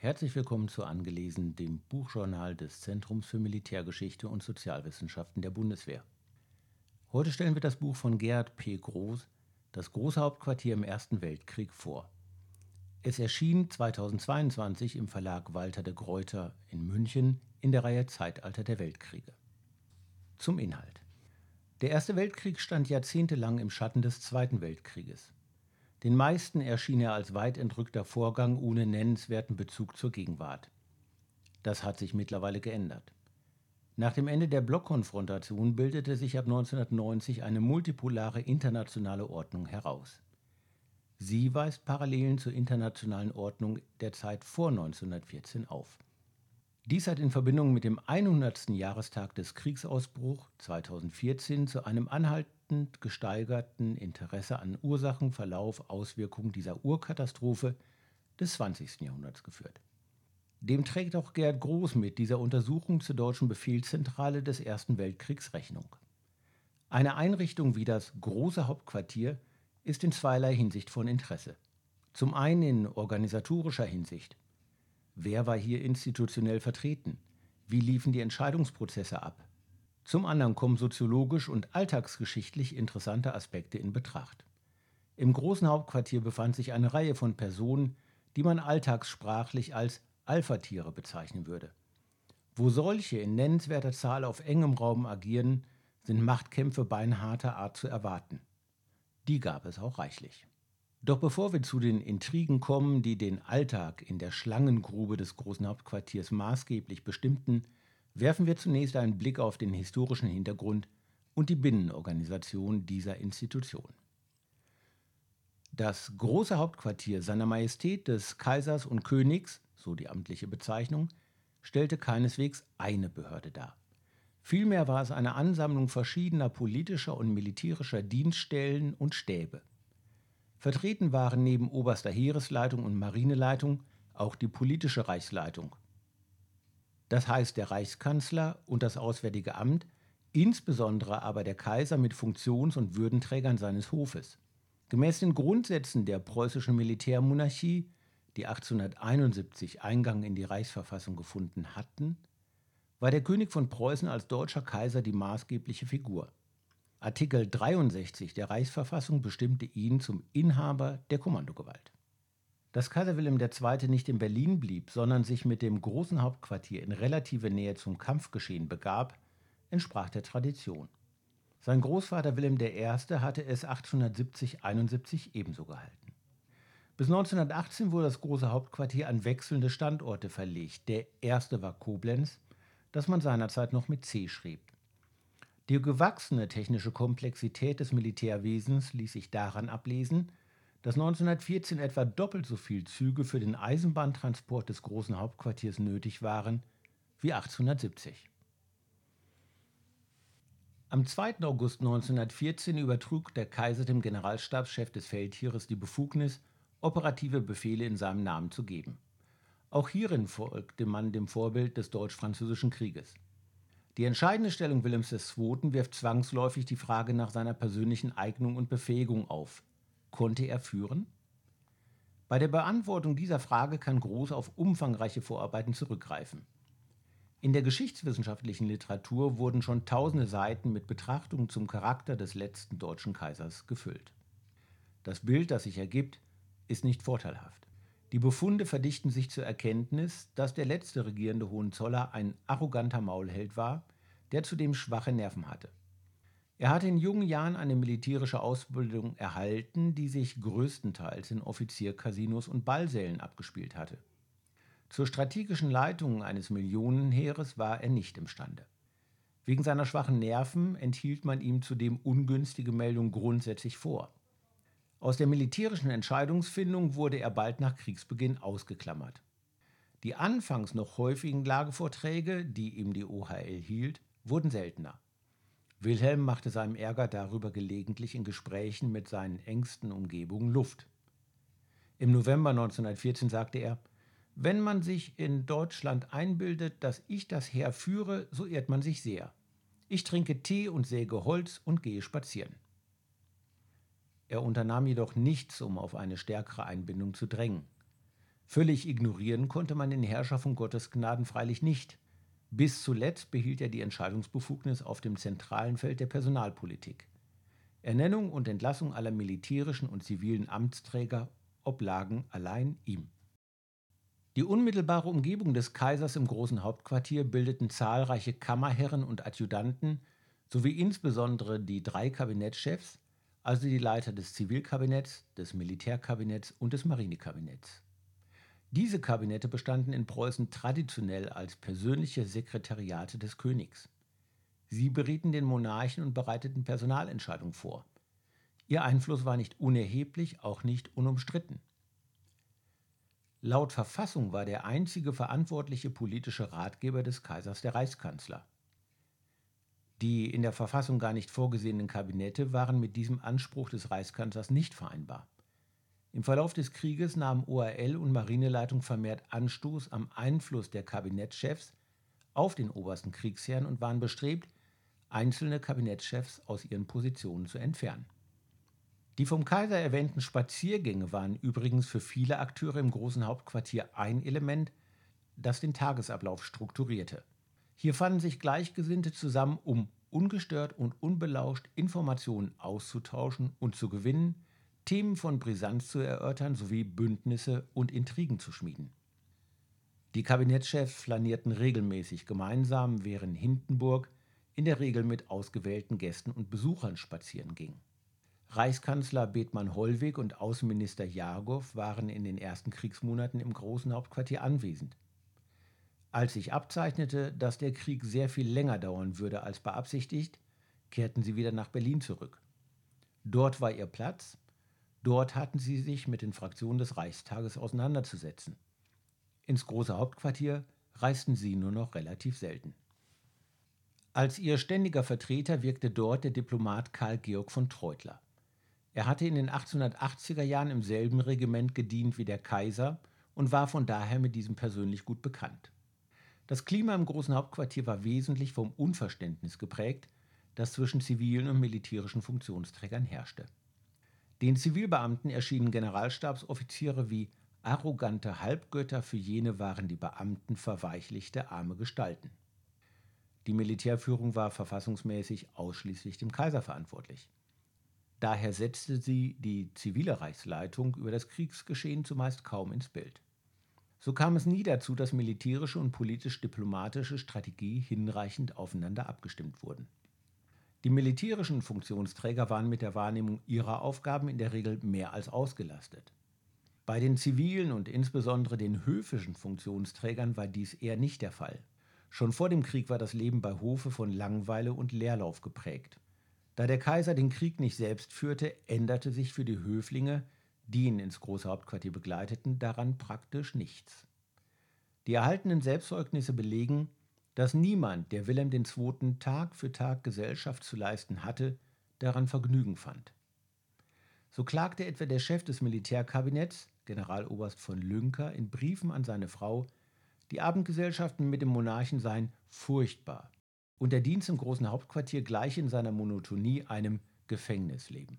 Herzlich willkommen zu Angelesen, dem Buchjournal des Zentrums für Militärgeschichte und Sozialwissenschaften der Bundeswehr. Heute stellen wir das Buch von Gerhard P. Groß, Das große Hauptquartier im Ersten Weltkrieg, vor. Es erschien 2022 im Verlag Walter de Gruyter in München in der Reihe Zeitalter der Weltkriege. Zum Inhalt. Der Erste Weltkrieg stand jahrzehntelang im Schatten des Zweiten Weltkrieges. Den meisten erschien er als weit entrückter Vorgang ohne nennenswerten Bezug zur Gegenwart. Das hat sich mittlerweile geändert. Nach dem Ende der Blockkonfrontation bildete sich ab 1990 eine multipolare internationale Ordnung heraus. Sie weist Parallelen zur internationalen Ordnung der Zeit vor 1914 auf. Dies hat in Verbindung mit dem 100. Jahrestag des Kriegsausbruchs 2014 zu einem anhaltenden bedeutend gesteigerten Interesse an Ursachen, Verlauf, Auswirkungen dieser Urkatastrophe des 20. Jahrhunderts geführt. Dem trägt auch Gerd Groß mit dieser Untersuchung zur deutschen Befehlszentrale des Ersten Weltkriegs Rechnung. Eine Einrichtung wie das Große Hauptquartier ist in zweierlei Hinsicht von Interesse. Zum einen in organisatorischer Hinsicht. Wer war hier institutionell vertreten? Wie liefen die Entscheidungsprozesse ab? Zum anderen kommen soziologisch und alltagsgeschichtlich interessante Aspekte in Betracht. Im großen Hauptquartier befand sich eine Reihe von Personen, die man alltagssprachlich als Alpha-Tiere bezeichnen würde. Wo solche in nennenswerter Zahl auf engem Raum agieren, sind Machtkämpfe beinharter Art zu erwarten. Die gab es auch reichlich. Doch bevor wir zu den Intrigen kommen, die den Alltag in der Schlangengrube des großen Hauptquartiers maßgeblich bestimmten, werfen wir zunächst einen Blick auf den historischen Hintergrund und die Binnenorganisation dieser Institution. Das große Hauptquartier seiner Majestät des Kaisers und Königs, so die amtliche Bezeichnung, stellte keineswegs eine Behörde dar. Vielmehr war es eine Ansammlung verschiedener politischer und militärischer Dienststellen und Stäbe. Vertreten waren neben oberster Heeresleitung und Marineleitung auch die politische Reichsleitung das heißt der Reichskanzler und das Auswärtige Amt, insbesondere aber der Kaiser mit Funktions- und Würdenträgern seines Hofes. Gemäß den Grundsätzen der preußischen Militärmonarchie, die 1871 Eingang in die Reichsverfassung gefunden hatten, war der König von Preußen als deutscher Kaiser die maßgebliche Figur. Artikel 63 der Reichsverfassung bestimmte ihn zum Inhaber der Kommandogewalt. Dass Kaiser Wilhelm II. nicht in Berlin blieb, sondern sich mit dem großen Hauptquartier in relative Nähe zum Kampfgeschehen begab, entsprach der Tradition. Sein Großvater Wilhelm I. hatte es 1870-71 ebenso gehalten. Bis 1918 wurde das große Hauptquartier an wechselnde Standorte verlegt. Der erste war Koblenz, das man seinerzeit noch mit C schrieb. Die gewachsene technische Komplexität des Militärwesens ließ sich daran ablesen, dass 1914 etwa doppelt so viel Züge für den Eisenbahntransport des großen Hauptquartiers nötig waren wie 1870. Am 2. August 1914 übertrug der Kaiser dem Generalstabschef des Feldheeres die Befugnis, operative Befehle in seinem Namen zu geben. Auch hierin folgte man dem Vorbild des Deutsch-Französischen Krieges. Die entscheidende Stellung Wilhelms II. wirft zwangsläufig die Frage nach seiner persönlichen Eignung und Befähigung auf. Konnte er führen? Bei der Beantwortung dieser Frage kann Groß auf umfangreiche Vorarbeiten zurückgreifen. In der geschichtswissenschaftlichen Literatur wurden schon tausende Seiten mit Betrachtungen zum Charakter des letzten deutschen Kaisers gefüllt. Das Bild, das sich ergibt, ist nicht vorteilhaft. Die Befunde verdichten sich zur Erkenntnis, dass der letzte regierende Hohenzoller ein arroganter Maulheld war, der zudem schwache Nerven hatte. Er hatte in jungen Jahren eine militärische Ausbildung erhalten, die sich größtenteils in Offiziercasinos und Ballsälen abgespielt hatte. Zur strategischen Leitung eines Millionenheeres war er nicht imstande. Wegen seiner schwachen Nerven enthielt man ihm zudem ungünstige Meldungen grundsätzlich vor. Aus der militärischen Entscheidungsfindung wurde er bald nach Kriegsbeginn ausgeklammert. Die anfangs noch häufigen Lagevorträge, die ihm die OHL hielt, wurden seltener. Wilhelm machte seinem Ärger darüber gelegentlich in Gesprächen mit seinen engsten Umgebungen Luft. Im November 1914 sagte er, wenn man sich in Deutschland einbildet, dass ich das Heer führe, so irrt man sich sehr. Ich trinke Tee und säge Holz und gehe spazieren. Er unternahm jedoch nichts, um auf eine stärkere Einbindung zu drängen. Völlig ignorieren konnte man den Herrscher von Gottes Gnaden freilich nicht. Bis zuletzt behielt er die Entscheidungsbefugnis auf dem zentralen Feld der Personalpolitik. Ernennung und Entlassung aller militärischen und zivilen Amtsträger oblagen allein ihm. Die unmittelbare Umgebung des Kaisers im großen Hauptquartier bildeten zahlreiche Kammerherren und Adjutanten sowie insbesondere die drei Kabinettschefs, also die Leiter des Zivilkabinetts, des Militärkabinetts und des Marinekabinetts. Diese Kabinette bestanden in Preußen traditionell als persönliche Sekretariate des Königs. Sie berieten den Monarchen und bereiteten Personalentscheidungen vor. Ihr Einfluss war nicht unerheblich, auch nicht unumstritten. Laut Verfassung war der einzige verantwortliche politische Ratgeber des Kaisers der Reichskanzler. Die in der Verfassung gar nicht vorgesehenen Kabinette waren mit diesem Anspruch des Reichskanzlers nicht vereinbar. Im Verlauf des Krieges nahmen ORL und Marineleitung vermehrt Anstoß am Einfluss der Kabinettschefs auf den obersten Kriegsherrn und waren bestrebt, einzelne Kabinettschefs aus ihren Positionen zu entfernen. Die vom Kaiser erwähnten Spaziergänge waren übrigens für viele Akteure im großen Hauptquartier ein Element, das den Tagesablauf strukturierte. Hier fanden sich Gleichgesinnte zusammen, um ungestört und unbelauscht Informationen auszutauschen und zu gewinnen, Themen von Brisanz zu erörtern sowie Bündnisse und Intrigen zu schmieden. Die Kabinettschefs flanierten regelmäßig gemeinsam, während Hindenburg in der Regel mit ausgewählten Gästen und Besuchern spazieren ging. Reichskanzler Bethmann Hollweg und Außenminister Jagow waren in den ersten Kriegsmonaten im großen Hauptquartier anwesend. Als sich abzeichnete, dass der Krieg sehr viel länger dauern würde als beabsichtigt, kehrten sie wieder nach Berlin zurück. Dort war ihr Platz, Dort hatten sie sich mit den Fraktionen des Reichstages auseinanderzusetzen. Ins große Hauptquartier reisten sie nur noch relativ selten. Als ihr ständiger Vertreter wirkte dort der Diplomat Karl Georg von Treutler. Er hatte in den 1880er Jahren im selben Regiment gedient wie der Kaiser und war von daher mit diesem persönlich gut bekannt. Das Klima im großen Hauptquartier war wesentlich vom Unverständnis geprägt, das zwischen zivilen und militärischen Funktionsträgern herrschte. Den Zivilbeamten erschienen Generalstabsoffiziere wie arrogante Halbgötter, für jene waren die Beamten verweichlichte arme Gestalten. Die Militärführung war verfassungsmäßig ausschließlich dem Kaiser verantwortlich. Daher setzte sie die zivile Reichsleitung über das Kriegsgeschehen zumeist kaum ins Bild. So kam es nie dazu, dass militärische und politisch-diplomatische Strategie hinreichend aufeinander abgestimmt wurden. Die militärischen Funktionsträger waren mit der Wahrnehmung ihrer Aufgaben in der Regel mehr als ausgelastet. Bei den zivilen und insbesondere den höfischen Funktionsträgern war dies eher nicht der Fall. Schon vor dem Krieg war das Leben bei Hofe von Langweile und Leerlauf geprägt. Da der Kaiser den Krieg nicht selbst führte, änderte sich für die Höflinge, die ihn ins große Hauptquartier begleiteten, daran praktisch nichts. Die erhaltenen Selbstzeugnisse belegen, dass niemand, der Wilhelm II. Tag für Tag Gesellschaft zu leisten hatte, daran Vergnügen fand. So klagte etwa der Chef des Militärkabinetts, Generaloberst von Lünker, in Briefen an seine Frau, die Abendgesellschaften mit dem Monarchen seien furchtbar und der Dienst im großen Hauptquartier gleich in seiner Monotonie einem Gefängnisleben.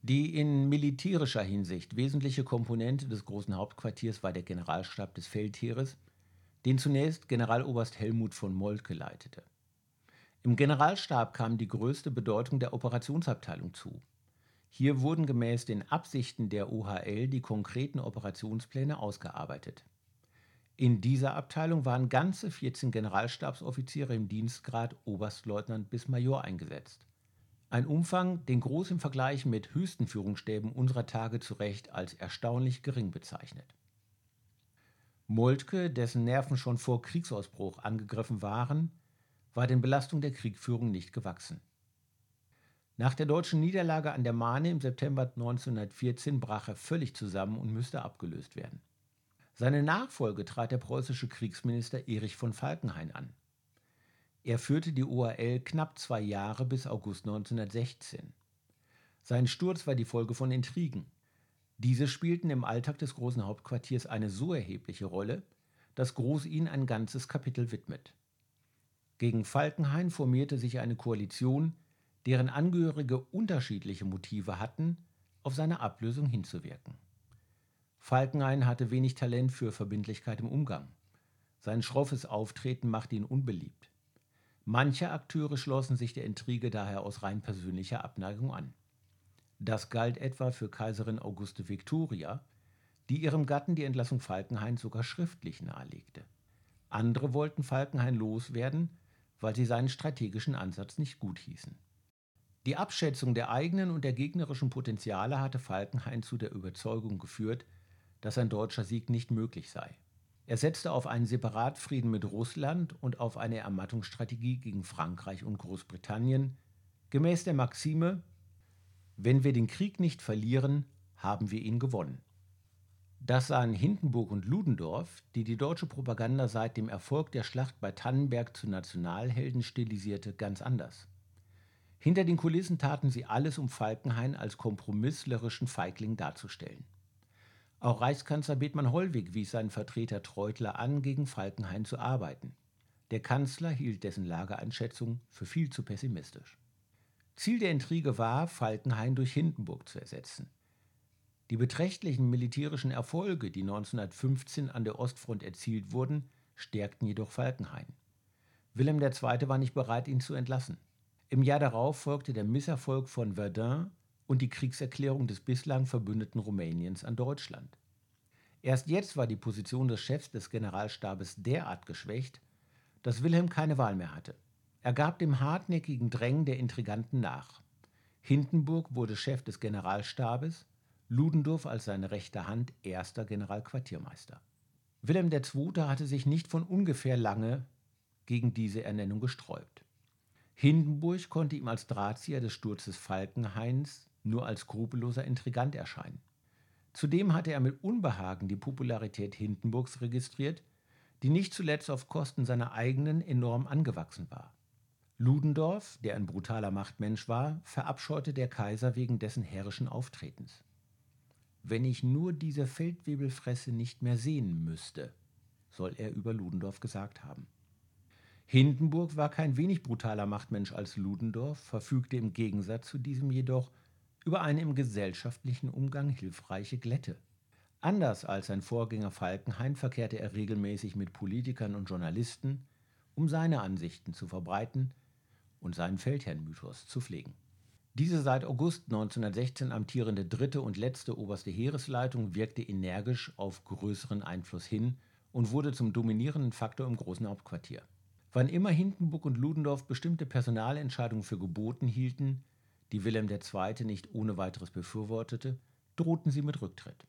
Die in militärischer Hinsicht wesentliche Komponente des großen Hauptquartiers war der Generalstab des Feldheeres, den zunächst Generaloberst Helmut von Moltke leitete. Im Generalstab kam die größte Bedeutung der Operationsabteilung zu. Hier wurden gemäß den Absichten der OHL die konkreten Operationspläne ausgearbeitet. In dieser Abteilung waren ganze 14 Generalstabsoffiziere im Dienstgrad Oberstleutnant bis Major eingesetzt. Ein Umfang, den Groß im Vergleich mit höchsten Führungsstäben unserer Tage zu Recht als erstaunlich gering bezeichnet. Moltke, dessen Nerven schon vor Kriegsausbruch angegriffen waren, war den Belastungen der Kriegführung nicht gewachsen. Nach der deutschen Niederlage an der Mahne im September 1914 brach er völlig zusammen und müsste abgelöst werden. Seine Nachfolge trat der preußische Kriegsminister Erich von Falkenhayn an. Er führte die OHL knapp zwei Jahre bis August 1916. Sein Sturz war die Folge von Intrigen. Diese spielten im Alltag des großen Hauptquartiers eine so erhebliche Rolle, dass Groß ihnen ein ganzes Kapitel widmet. Gegen Falkenhayn formierte sich eine Koalition, deren Angehörige unterschiedliche Motive hatten, auf seine Ablösung hinzuwirken. Falkenhayn hatte wenig Talent für Verbindlichkeit im Umgang. Sein schroffes Auftreten machte ihn unbeliebt. Manche Akteure schlossen sich der Intrige daher aus rein persönlicher Abneigung an. Das galt etwa für Kaiserin Auguste Victoria, die ihrem Gatten die Entlassung Falkenhayn sogar schriftlich nahelegte. Andere wollten Falkenhayn loswerden, weil sie seinen strategischen Ansatz nicht gut hießen. Die Abschätzung der eigenen und der gegnerischen Potenziale hatte Falkenhayn zu der Überzeugung geführt, dass ein deutscher Sieg nicht möglich sei. Er setzte auf einen Separatfrieden mit Russland und auf eine Ermattungsstrategie gegen Frankreich und Großbritannien, gemäß der Maxime, wenn wir den Krieg nicht verlieren, haben wir ihn gewonnen. Das sahen Hindenburg und Ludendorff, die die deutsche Propaganda seit dem Erfolg der Schlacht bei Tannenberg zu Nationalhelden stilisierte, ganz anders. Hinter den Kulissen taten sie alles, um Falkenhayn als kompromisslerischen Feigling darzustellen. Auch Reichskanzler Bethmann Hollweg wies seinen Vertreter Treutler an, gegen Falkenhayn zu arbeiten. Der Kanzler hielt dessen Lageeinschätzung für viel zu pessimistisch. Ziel der Intrige war, Falkenhayn durch Hindenburg zu ersetzen. Die beträchtlichen militärischen Erfolge, die 1915 an der Ostfront erzielt wurden, stärkten jedoch Falkenhayn. Wilhelm II. war nicht bereit, ihn zu entlassen. Im Jahr darauf folgte der Misserfolg von Verdun und die Kriegserklärung des bislang Verbündeten Rumäniens an Deutschland. Erst jetzt war die Position des Chefs des Generalstabes derart geschwächt, dass Wilhelm keine Wahl mehr hatte. Er gab dem hartnäckigen Drängen der Intriganten nach. Hindenburg wurde Chef des Generalstabes, Ludendorff als seine rechte Hand erster Generalquartiermeister. Wilhelm II. hatte sich nicht von ungefähr lange gegen diese Ernennung gesträubt. Hindenburg konnte ihm als Drahtzieher des Sturzes Falkenhains nur als skrupelloser Intrigant erscheinen. Zudem hatte er mit Unbehagen die Popularität Hindenburgs registriert, die nicht zuletzt auf Kosten seiner eigenen enorm angewachsen war. Ludendorff, der ein brutaler Machtmensch war, verabscheute der Kaiser wegen dessen herrischen Auftretens. Wenn ich nur diese Feldwebelfresse nicht mehr sehen müsste, soll er über Ludendorff gesagt haben. Hindenburg war kein wenig brutaler Machtmensch als Ludendorff, verfügte im Gegensatz zu diesem jedoch über eine im gesellschaftlichen Umgang hilfreiche Glätte. Anders als sein Vorgänger Falkenhayn verkehrte er regelmäßig mit Politikern und Journalisten, um seine Ansichten zu verbreiten und seinen Feldherrnmythos zu pflegen. Diese seit August 1916 amtierende dritte und letzte oberste Heeresleitung wirkte energisch auf größeren Einfluss hin und wurde zum dominierenden Faktor im großen Hauptquartier. Wann immer Hindenburg und Ludendorff bestimmte Personalentscheidungen für geboten hielten, die Wilhelm II. nicht ohne weiteres befürwortete, drohten sie mit Rücktritt.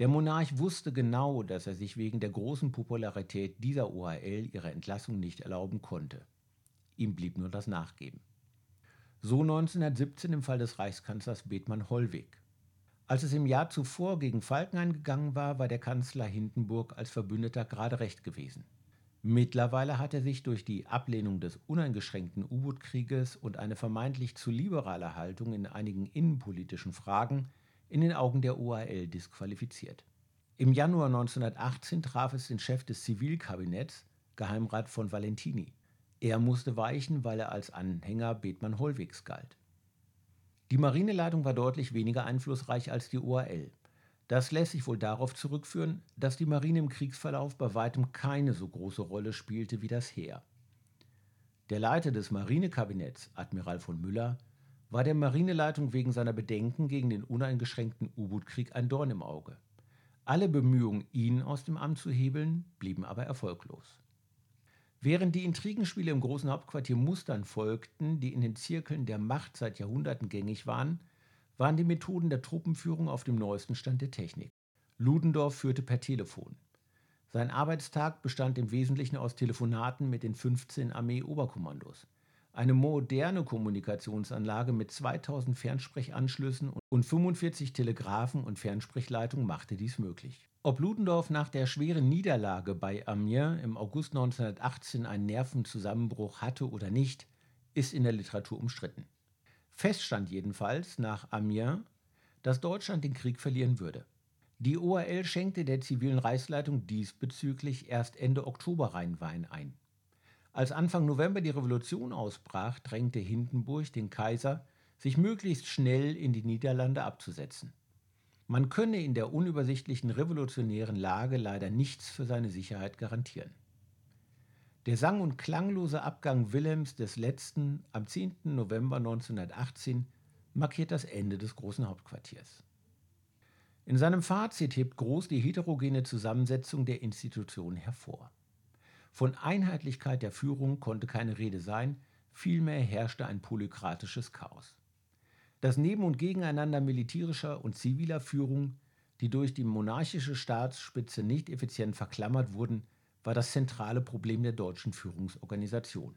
Der Monarch wusste genau, dass er sich wegen der großen Popularität dieser OHL ihre Entlassung nicht erlauben konnte. Ihm blieb nur das Nachgeben. So 1917 im Fall des Reichskanzlers Bethmann Hollweg. Als es im Jahr zuvor gegen Falkenhayn gegangen war, war der Kanzler Hindenburg als Verbündeter gerade recht gewesen. Mittlerweile hat er sich durch die Ablehnung des uneingeschränkten U-Boot-Krieges und eine vermeintlich zu liberale Haltung in einigen innenpolitischen Fragen in den Augen der OAL disqualifiziert. Im Januar 1918 traf es den Chef des Zivilkabinetts, Geheimrat von Valentini. Er musste weichen, weil er als Anhänger Bethmann Hollwegs galt. Die Marineleitung war deutlich weniger einflussreich als die OAL. Das lässt sich wohl darauf zurückführen, dass die Marine im Kriegsverlauf bei weitem keine so große Rolle spielte wie das Heer. Der Leiter des Marinekabinetts, Admiral von Müller, war der Marineleitung wegen seiner Bedenken gegen den uneingeschränkten U-Boot-Krieg ein Dorn im Auge. Alle Bemühungen, ihn aus dem Amt zu hebeln, blieben aber erfolglos. Während die Intrigenspiele im großen Hauptquartier Mustern folgten, die in den Zirkeln der Macht seit Jahrhunderten gängig waren, waren die Methoden der Truppenführung auf dem neuesten Stand der Technik. Ludendorff führte per Telefon. Sein Arbeitstag bestand im Wesentlichen aus Telefonaten mit den 15 Armee-Oberkommandos. Eine moderne Kommunikationsanlage mit 2000 Fernsprechanschlüssen und 45 Telegraphen- und Fernsprechlaitungen machte dies möglich. Ob Ludendorff nach der schweren Niederlage bei Amiens im August 1918 einen Nervenzusammenbruch hatte oder nicht, ist in der Literatur umstritten. Fest stand jedenfalls nach Amiens, dass Deutschland den Krieg verlieren würde. Die ORL schenkte der zivilen Reichsleitung diesbezüglich erst Ende Oktober Rheinwein ein. Als Anfang November die Revolution ausbrach, drängte Hindenburg den Kaiser, sich möglichst schnell in die Niederlande abzusetzen. Man könne in der unübersichtlichen revolutionären Lage leider nichts für seine Sicherheit garantieren. Der sang- und klanglose Abgang Wilhelms II. am 10. November 1918 markiert das Ende des großen Hauptquartiers. In seinem Fazit hebt Groß die heterogene Zusammensetzung der Institutionen hervor. Von Einheitlichkeit der Führung konnte keine Rede sein, vielmehr herrschte ein polykratisches Chaos. Das Neben- und Gegeneinander militärischer und ziviler Führung, die durch die monarchische Staatsspitze nicht effizient verklammert wurden, war das zentrale Problem der deutschen Führungsorganisation.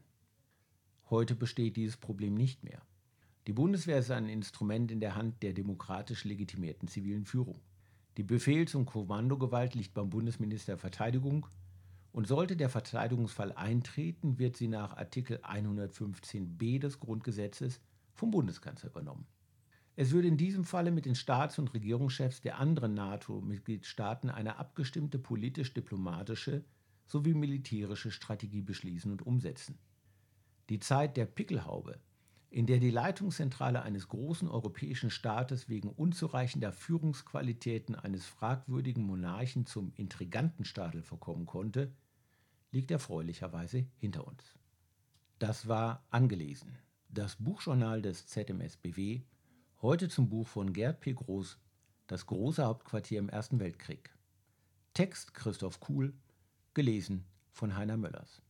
Heute besteht dieses Problem nicht mehr. Die Bundeswehr ist ein Instrument in der Hand der demokratisch legitimierten zivilen Führung. Die Befehls- und Kommandogewalt liegt beim Bundesminister Verteidigung und sollte der Verteidigungsfall eintreten, wird sie nach Artikel 115b des Grundgesetzes vom Bundeskanzler übernommen. Es würde in diesem Falle mit den Staats- und Regierungschefs der anderen NATO-Mitgliedstaaten eine abgestimmte politisch-diplomatische sowie militärische Strategie beschließen und umsetzen. Die Zeit der Pickelhaube, in der die Leitungszentrale eines großen europäischen Staates wegen unzureichender Führungsqualitäten eines fragwürdigen Monarchen zum Intrigantenstadel verkommen konnte, liegt erfreulicherweise hinter uns. Das war angelesen. Das Buchjournal des ZMSBW, heute zum Buch von Gerd P. Groß, Das große Hauptquartier im Ersten Weltkrieg. Text Christoph Kuhl, gelesen von Heiner Möllers.